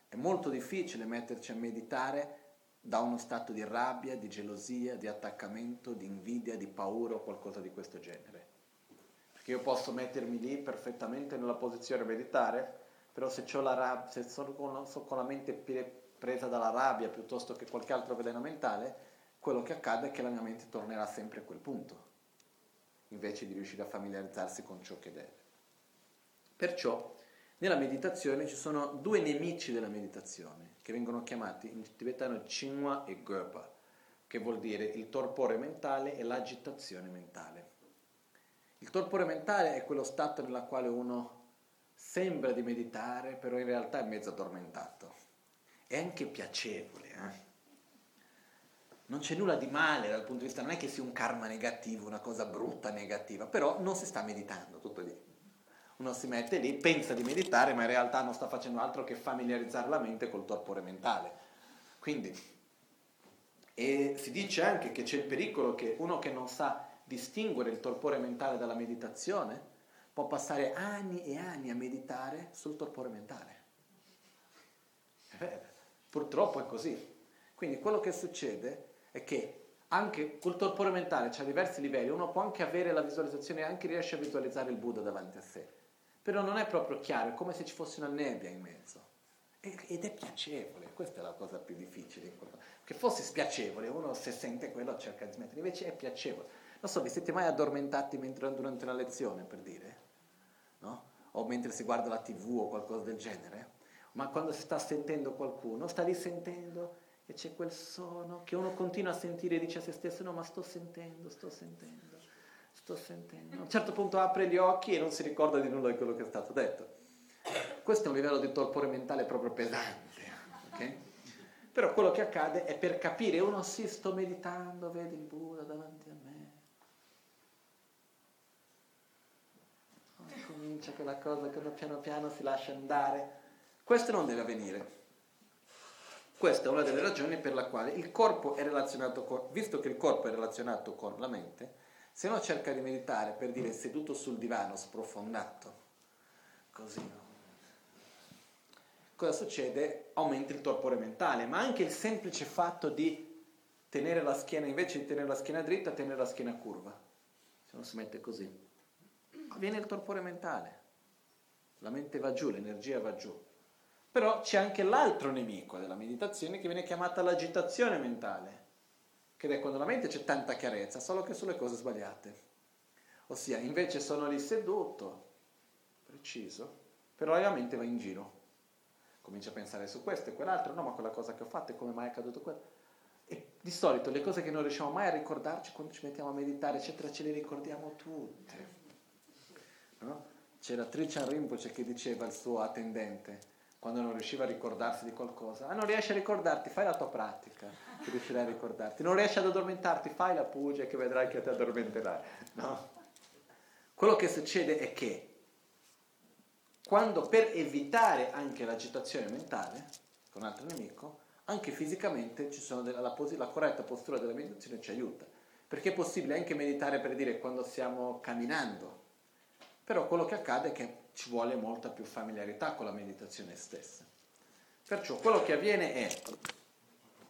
È molto difficile metterci a meditare da uno stato di rabbia, di gelosia, di attaccamento, di invidia, di paura o qualcosa di questo genere. Perché io posso mettermi lì perfettamente nella posizione a meditare, però se, rab- se sono, con, sono con la mente presa dalla rabbia piuttosto che qualche altro veleno mentale, quello che accade è che la mia mente tornerà sempre a quel punto, invece di riuscire a familiarizzarsi con ciò che deve. Perciò nella meditazione ci sono due nemici della meditazione, che vengono chiamati in tibetano Chinwa e Gopa, che vuol dire il torpore mentale e l'agitazione mentale. Il torpore mentale è quello stato nel quale uno sembra di meditare, però in realtà è mezzo addormentato. È anche piacevole, eh? Non c'è nulla di male dal punto di vista, non è che sia un karma negativo, una cosa brutta negativa, però non si sta meditando, tutto lì. Uno si mette lì, pensa di meditare, ma in realtà non sta facendo altro che familiarizzare la mente col torpore mentale. Quindi, e si dice anche che c'è il pericolo che uno che non sa distinguere il torpore mentale dalla meditazione può passare anni e anni a meditare sul torpore mentale. È vero, purtroppo è così. Quindi quello che succede è che anche col torpore mentale c'è diversi livelli, uno può anche avere la visualizzazione e anche riesce a visualizzare il Buddha davanti a sé però non è proprio chiaro, è come se ci fosse una nebbia in mezzo. Ed è piacevole, questa è la cosa più difficile. Che fosse spiacevole, uno se sente quello cerca di smettere, invece è piacevole. Non so, vi siete mai addormentati mentre, durante una lezione, per dire? No? O mentre si guarda la tv o qualcosa del genere? Ma quando si sta sentendo qualcuno, sta lì sentendo e c'è quel suono che uno continua a sentire e dice a se stesso no ma sto sentendo, sto sentendo sto sentendo. A un certo punto apre gli occhi e non si ricorda di nulla di quello che è stato detto. Questo è un livello di torpore mentale proprio pesante. Okay? Però quello che accade è per capire, uno si sto meditando, vede il Buddha davanti a me. comincia quella cosa che uno piano piano si lascia andare. Questo non deve avvenire. Questa è una delle ragioni per la quale il corpo è relazionato con, visto che il corpo è relazionato con la mente, se uno cerca di meditare per dire seduto sul divano, sprofondato, così, no? cosa succede? Aumenta il torpore mentale, ma anche il semplice fatto di tenere la schiena, invece di tenere la schiena dritta, tenere la schiena curva. Se uno si mette così, avviene il torpore mentale. La mente va giù, l'energia va giù. Però c'è anche l'altro nemico della meditazione che viene chiamata l'agitazione mentale che è quando la mente c'è tanta chiarezza, solo che sulle cose sbagliate. Ossia, invece sono lì seduto, preciso, però la mente va in giro. Comincia a pensare su questo e quell'altro, no, ma quella cosa che ho fatto e come mai è accaduto quello. E di solito le cose che non riusciamo mai a ricordarci quando ci mettiamo a meditare, eccetera, ce le ricordiamo tutte. No? C'era Trichan Rinpoche che diceva al suo attendente, quando non riusciva a ricordarsi di qualcosa, ah non riesci a ricordarti, fai la tua pratica che riuscirai a ricordarti. Non riesci ad addormentarti, fai la pugia che vedrai che ti addormenterai. No? Quello che succede è che quando per evitare anche l'agitazione mentale con un altro nemico, anche fisicamente della, la, la corretta postura della meditazione ci aiuta. Perché è possibile anche meditare per dire quando stiamo camminando, però quello che accade è che ci vuole molta più familiarità con la meditazione stessa. Perciò quello che avviene è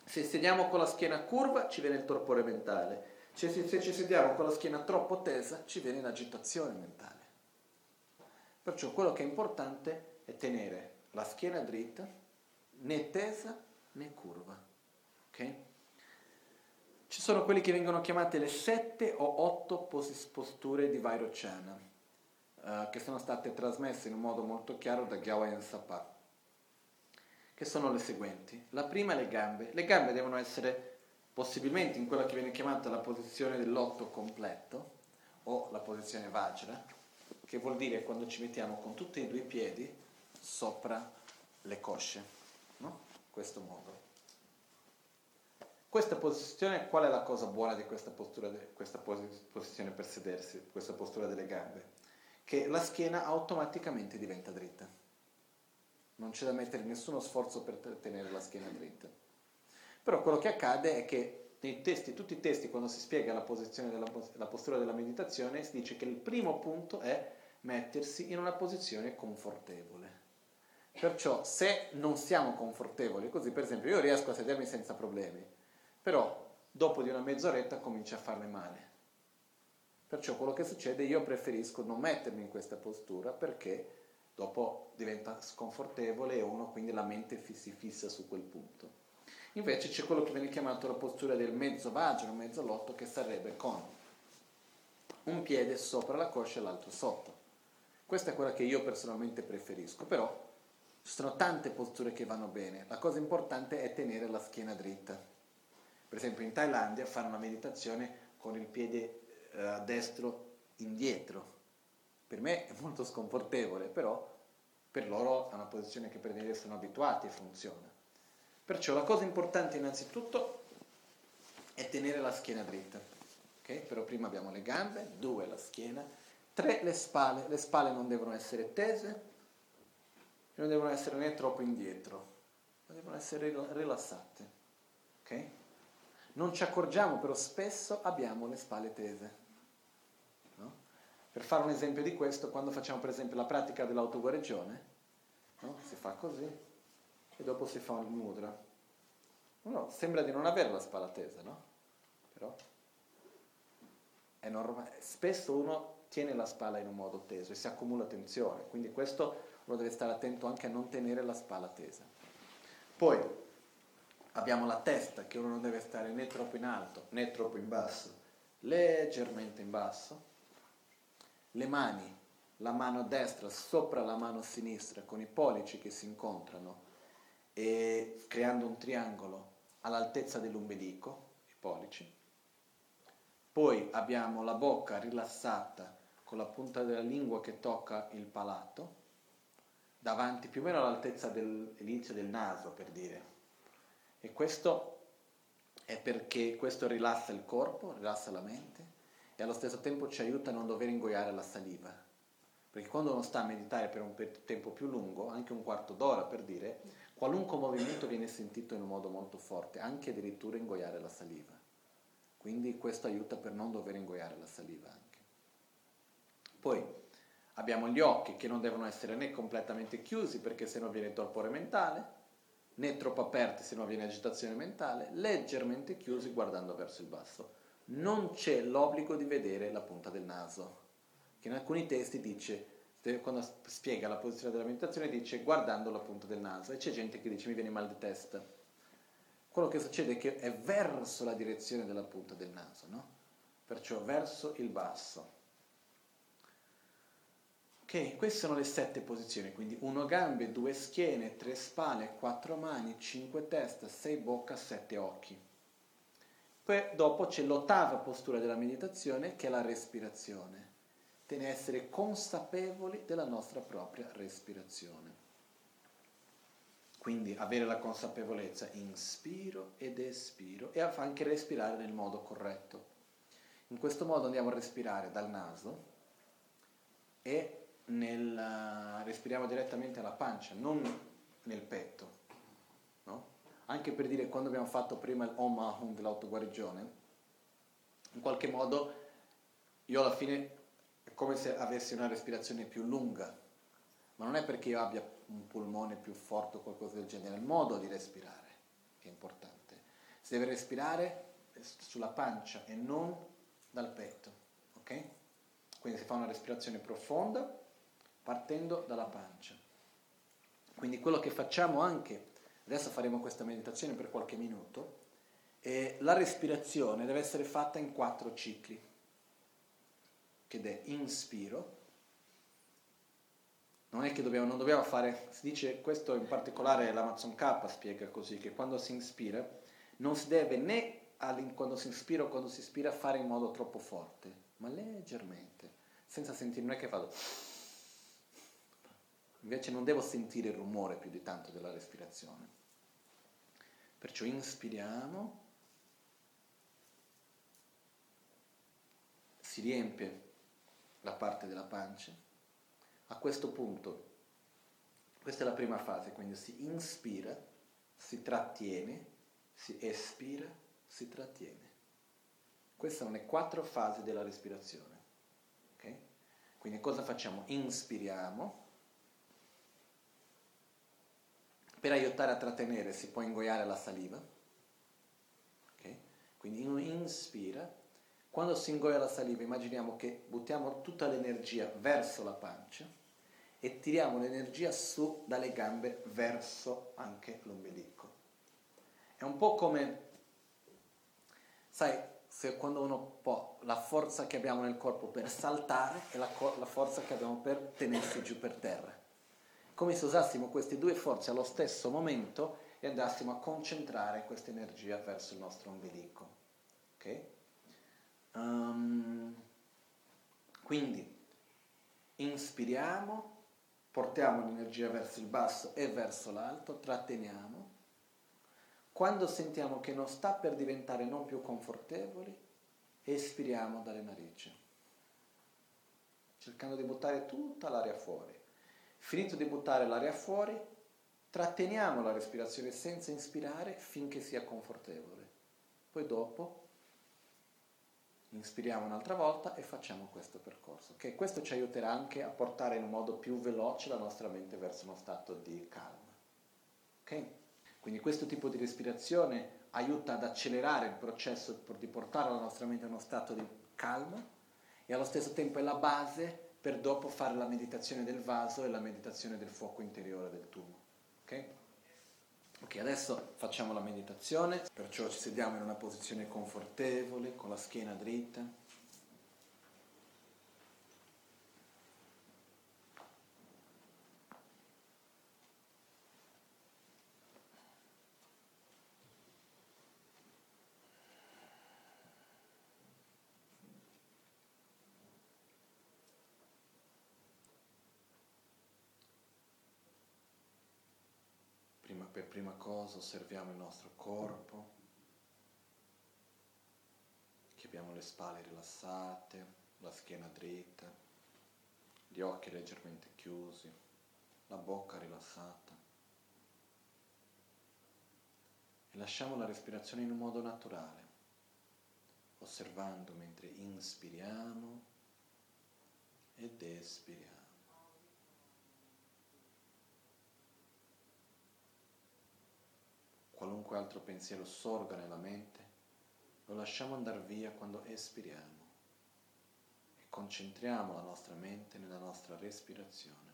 se sediamo con la schiena curva ci viene il torpore mentale, se, se ci sediamo con la schiena troppo tesa ci viene l'agitazione mentale. Perciò quello che è importante è tenere la schiena dritta, né tesa né curva. Okay? Ci sono quelli che vengono chiamate le sette o otto posture di Vairocana. Uh, che sono state trasmesse in un modo molto chiaro da Gyawayan Sapa, che sono le seguenti. La prima è le gambe. Le gambe devono essere possibilmente in quella che viene chiamata la posizione dell'otto completo o la posizione Vajra, che vuol dire quando ci mettiamo con tutti e due i piedi sopra le cosce, no? questo modo. Questa posizione, qual è la cosa buona di questa, postura, questa posizione per sedersi, questa postura delle gambe? Che la schiena automaticamente diventa dritta. Non c'è da mettere nessuno sforzo per tenere la schiena dritta. Però quello che accade è che nei testi, tutti i testi, quando si spiega la, della, la postura della meditazione, si dice che il primo punto è mettersi in una posizione confortevole. Perciò se non siamo confortevoli, così per esempio io riesco a sedermi senza problemi, però dopo di una mezz'oretta comincia a farle male. Perciò quello che succede, io preferisco non mettermi in questa postura perché dopo diventa sconfortevole e uno quindi la mente si fissa su quel punto. Invece c'è quello che viene chiamato la postura del mezzo vagino, mezzo lotto, che sarebbe con un piede sopra la coscia e l'altro sotto. Questa è quella che io personalmente preferisco, però ci sono tante posture che vanno bene. La cosa importante è tenere la schiena dritta. Per esempio in Thailandia fanno una meditazione con il piede eh, destro indietro. Per me è molto sconfortevole, però per loro è una posizione che per dire sono abituati e funziona. Perciò la cosa importante innanzitutto è tenere la schiena dritta. Okay? Però prima abbiamo le gambe, due la schiena, tre le spalle. Le spalle non devono essere tese, non devono essere né troppo indietro, ma devono essere rilassate. Okay? Non ci accorgiamo, però spesso abbiamo le spalle tese. Per fare un esempio di questo, quando facciamo per esempio la pratica dell'autoguarigione, no? si fa così e dopo si fa un mudra. Uno sembra di non avere la spalla tesa, no? Però è normale. Spesso uno tiene la spalla in un modo teso e si accumula tensione, quindi questo uno deve stare attento anche a non tenere la spalla tesa. Poi abbiamo la testa che uno non deve stare né troppo in alto né troppo in basso, leggermente in basso. Le mani, la mano destra sopra la mano sinistra con i pollici che si incontrano e creando un triangolo all'altezza dell'ombelico, i pollici. Poi abbiamo la bocca rilassata con la punta della lingua che tocca il palato, davanti più o meno all'altezza dell'inizio del naso, per dire. E questo è perché questo rilassa il corpo, rilassa la mente e allo stesso tempo ci aiuta a non dover ingoiare la saliva. Perché quando uno sta a meditare per un tempo più lungo, anche un quarto d'ora per dire, qualunque movimento viene sentito in un modo molto forte, anche addirittura ingoiare la saliva. Quindi questo aiuta per non dover ingoiare la saliva anche. Poi abbiamo gli occhi che non devono essere né completamente chiusi perché sennò viene torpore mentale, né troppo aperti, se no viene agitazione mentale, leggermente chiusi guardando verso il basso. Non c'è l'obbligo di vedere la punta del naso, che in alcuni testi dice, quando spiega la posizione della meditazione, dice guardando la punta del naso, e c'è gente che dice mi viene mal di testa. Quello che succede è che è verso la direzione della punta del naso, no? Perciò verso il basso. Ok, queste sono le sette posizioni, quindi uno gambe, due schiene, tre spalle, quattro mani, cinque testa, sei bocca, sette occhi. Poi dopo c'è l'ottava postura della meditazione che è la respirazione. Tiene essere consapevoli della nostra propria respirazione. Quindi avere la consapevolezza inspiro ed espiro e anche respirare nel modo corretto. In questo modo andiamo a respirare dal naso e nel, respiriamo direttamente alla pancia, non nel petto. Anche per dire, quando abbiamo fatto prima il Om Ahum dell'autoguarigione, in qualche modo io alla fine è come se avessi una respirazione più lunga, ma non è perché io abbia un polmone più forte o qualcosa del genere, è il modo di respirare che è importante. Si deve respirare sulla pancia e non dal petto, ok? Quindi si fa una respirazione profonda partendo dalla pancia. Quindi quello che facciamo anche, adesso faremo questa meditazione per qualche minuto, e la respirazione deve essere fatta in quattro cicli, che è inspiro, non è che dobbiamo, non dobbiamo fare, si dice questo in particolare l'Amazon K spiega così, che quando si inspira non si deve né quando si inspira o quando si ispira fare in modo troppo forte, ma leggermente, senza sentire, non è che vado... Invece non devo sentire il rumore più di tanto della respirazione. Perciò inspiriamo, si riempie la parte della pancia. A questo punto, questa è la prima fase, quindi si inspira, si trattiene, si espira, si trattiene. Queste sono le quattro fasi della respirazione. Okay? Quindi cosa facciamo? Inspiriamo. Per aiutare a trattenere si può ingoiare la saliva. Okay? Quindi uno inspira. Quando si ingoia la saliva immaginiamo che buttiamo tutta l'energia verso la pancia e tiriamo l'energia su dalle gambe verso anche l'ombelico. È un po' come Sai, se quando uno può, la forza che abbiamo nel corpo per saltare è la, la forza che abbiamo per tenersi giù per terra. Come se usassimo queste due forze allo stesso momento e andassimo a concentrare questa energia verso il nostro ombelico. Okay? Um, quindi inspiriamo, portiamo l'energia verso il basso e verso l'alto, tratteniamo quando sentiamo che non sta per diventare non più confortevoli, espiriamo dalle narici, cercando di buttare tutta l'aria fuori. Finito di buttare l'aria fuori, tratteniamo la respirazione senza inspirare finché sia confortevole. Poi dopo inspiriamo un'altra volta e facciamo questo percorso. Che questo ci aiuterà anche a portare in modo più veloce la nostra mente verso uno stato di calma. Ok? Quindi questo tipo di respirazione aiuta ad accelerare il processo di portare la nostra mente a uno stato di calma e allo stesso tempo è la base per dopo fare la meditazione del vaso e la meditazione del fuoco interiore del tubo. Ok? Ok, adesso facciamo la meditazione, perciò ci sediamo in una posizione confortevole, con la schiena dritta. Per prima cosa osserviamo il nostro corpo, che abbiamo le spalle rilassate, la schiena dritta, gli occhi leggermente chiusi, la bocca rilassata. E lasciamo la respirazione in un modo naturale, osservando mentre inspiriamo ed espiriamo. Qualunque altro pensiero sorga nella mente, lo lasciamo andare via quando espiriamo e concentriamo la nostra mente nella nostra respirazione.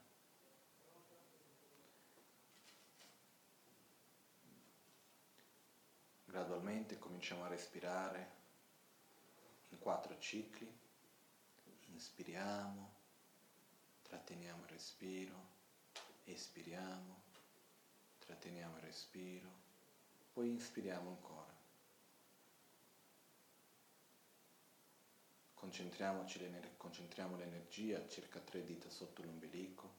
Gradualmente cominciamo a respirare in quattro cicli. Inspiriamo, tratteniamo il respiro, espiriamo, tratteniamo il respiro poi inspiriamo ancora. Concentriamoci, concentriamo l'energia circa tre dita sotto l'ombelico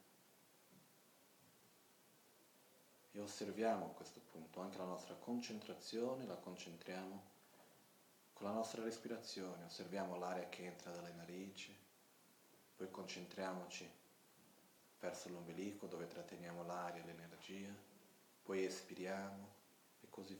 e osserviamo a questo punto anche la nostra concentrazione, la concentriamo con la nostra respirazione, osserviamo l'aria che entra dalle narici, poi concentriamoci verso l'ombelico dove tratteniamo l'aria e l'energia, poi espiriamo così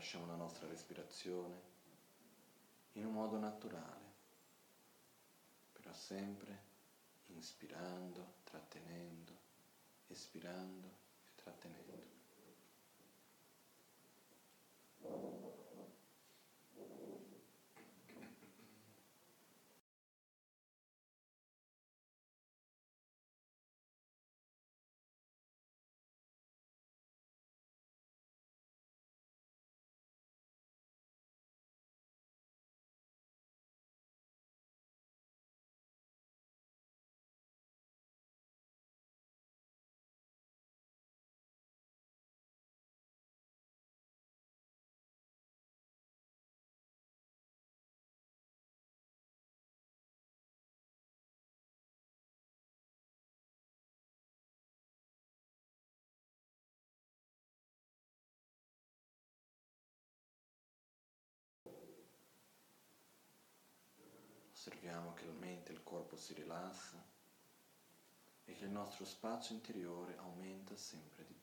lasciamo la nostra respirazione in un modo naturale, però sempre inspirando, trattenendo, espirando e trattenendo. Osserviamo che la mente e il corpo si rilassa e che il nostro spazio interiore aumenta sempre di più.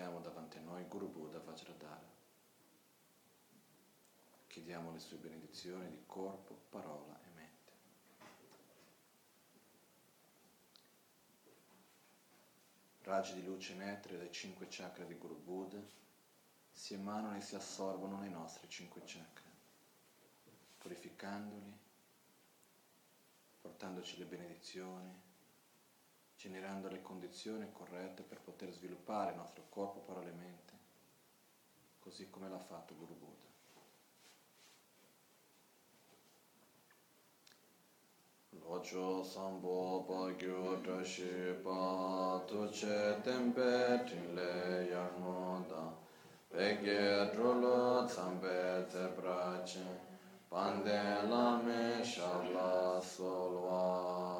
Visualizziamo davanti a noi Guru Buddha Vajradhara. Chiediamo le sue benedizioni di corpo, parola e mente. Raggi di luce netre dai cinque chakra di Guru Buddha si emanano e si assorbono nei nostri cinque chakra, purificandoli, portandoci le benedizioni, generando le condizioni corrette per poter sviluppare il nostro corpo, parole e mente, così come l'ha fatto Guru Buddha. Locho sambo pa gyo trashi pa tu che tempe tinle yarno da peghe drolo zambe te brace pande lame shala solwa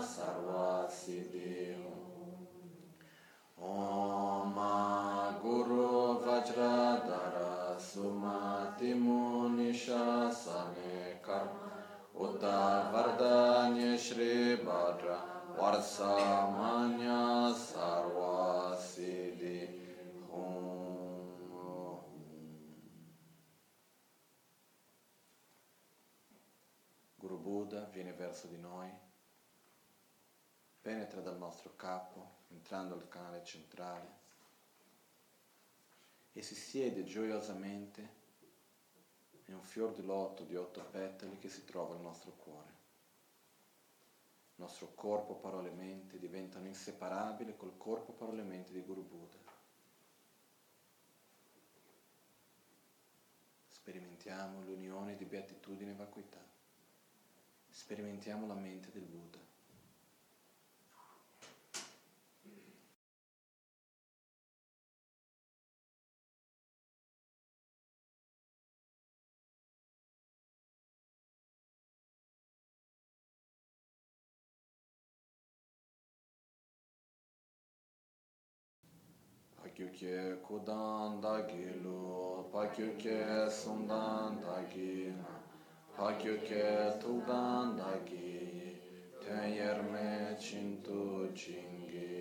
Varsamanya Sarva Siddhi Om Guru Buddha viene verso di noi penetra dal nostro capo, entrando al canale centrale e si siede gioiosamente in un fior di lotto di otto petali che si trova al nostro cuore. Il nostro corpo, parole e mente diventano inseparabili col corpo, parole e mente di Guru Buddha. Sperimentiamo l'unione di beatitudine e vacuità. Sperimentiamo la mente del Buddha. kye kudan dagi lu, pakyu kye sundan dagi na, pakyu kye tukdan dagi, ten yerme chintu chingi.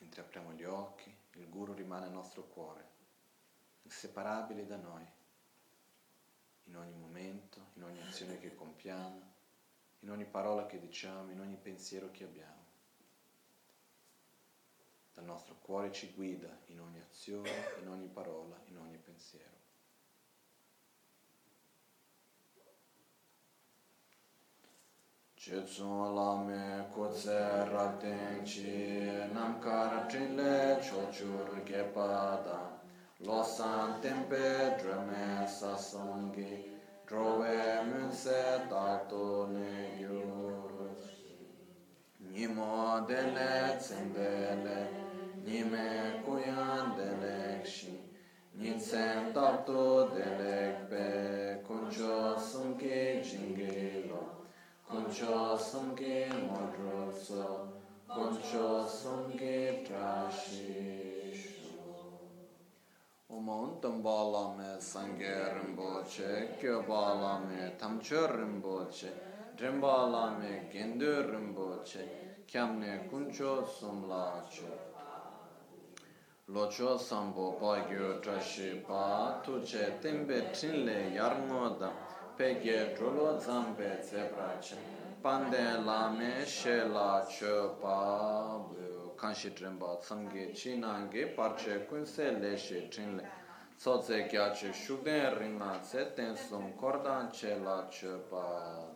Mentre apriamo gli occhi, il guru rimane il nostro cuore inseparabile da noi, in ogni momento, in ogni azione che compiamo, in ogni parola che diciamo, in ogni pensiero che abbiamo. Dal nostro cuore ci guida in ogni azione, in ogni parola, in ogni pensiero. Chetsun lame kutse rabden chi namkar trinle chochur gepada Los santem pedrame sasongi, drove munse tarto negius. Nimo dele tsendele, nime kuyan delekshi, nitsem tarto delekpe, kuncho sungi jingilo, kuncho sungi modrotso, kuncho sungi trashi. Omaun Tambalame Sangye Rinpoche, Kyobalame Tamcho Rinpoche, Rinbalame Gendu Rinpoche, Kyamne Kuncho Somlacho. Locho Sambo Pagyo Trashipa, Tuche Tembe Trinle Yarmoda, Pegye Drolo Zambe Zebrache, Pande Lame Shela Chopa kanshi trenpa tsamge chi nange parche kunse le leshe trinle tsotse kya che shukden rinna tse ten sum kordan che la che pa.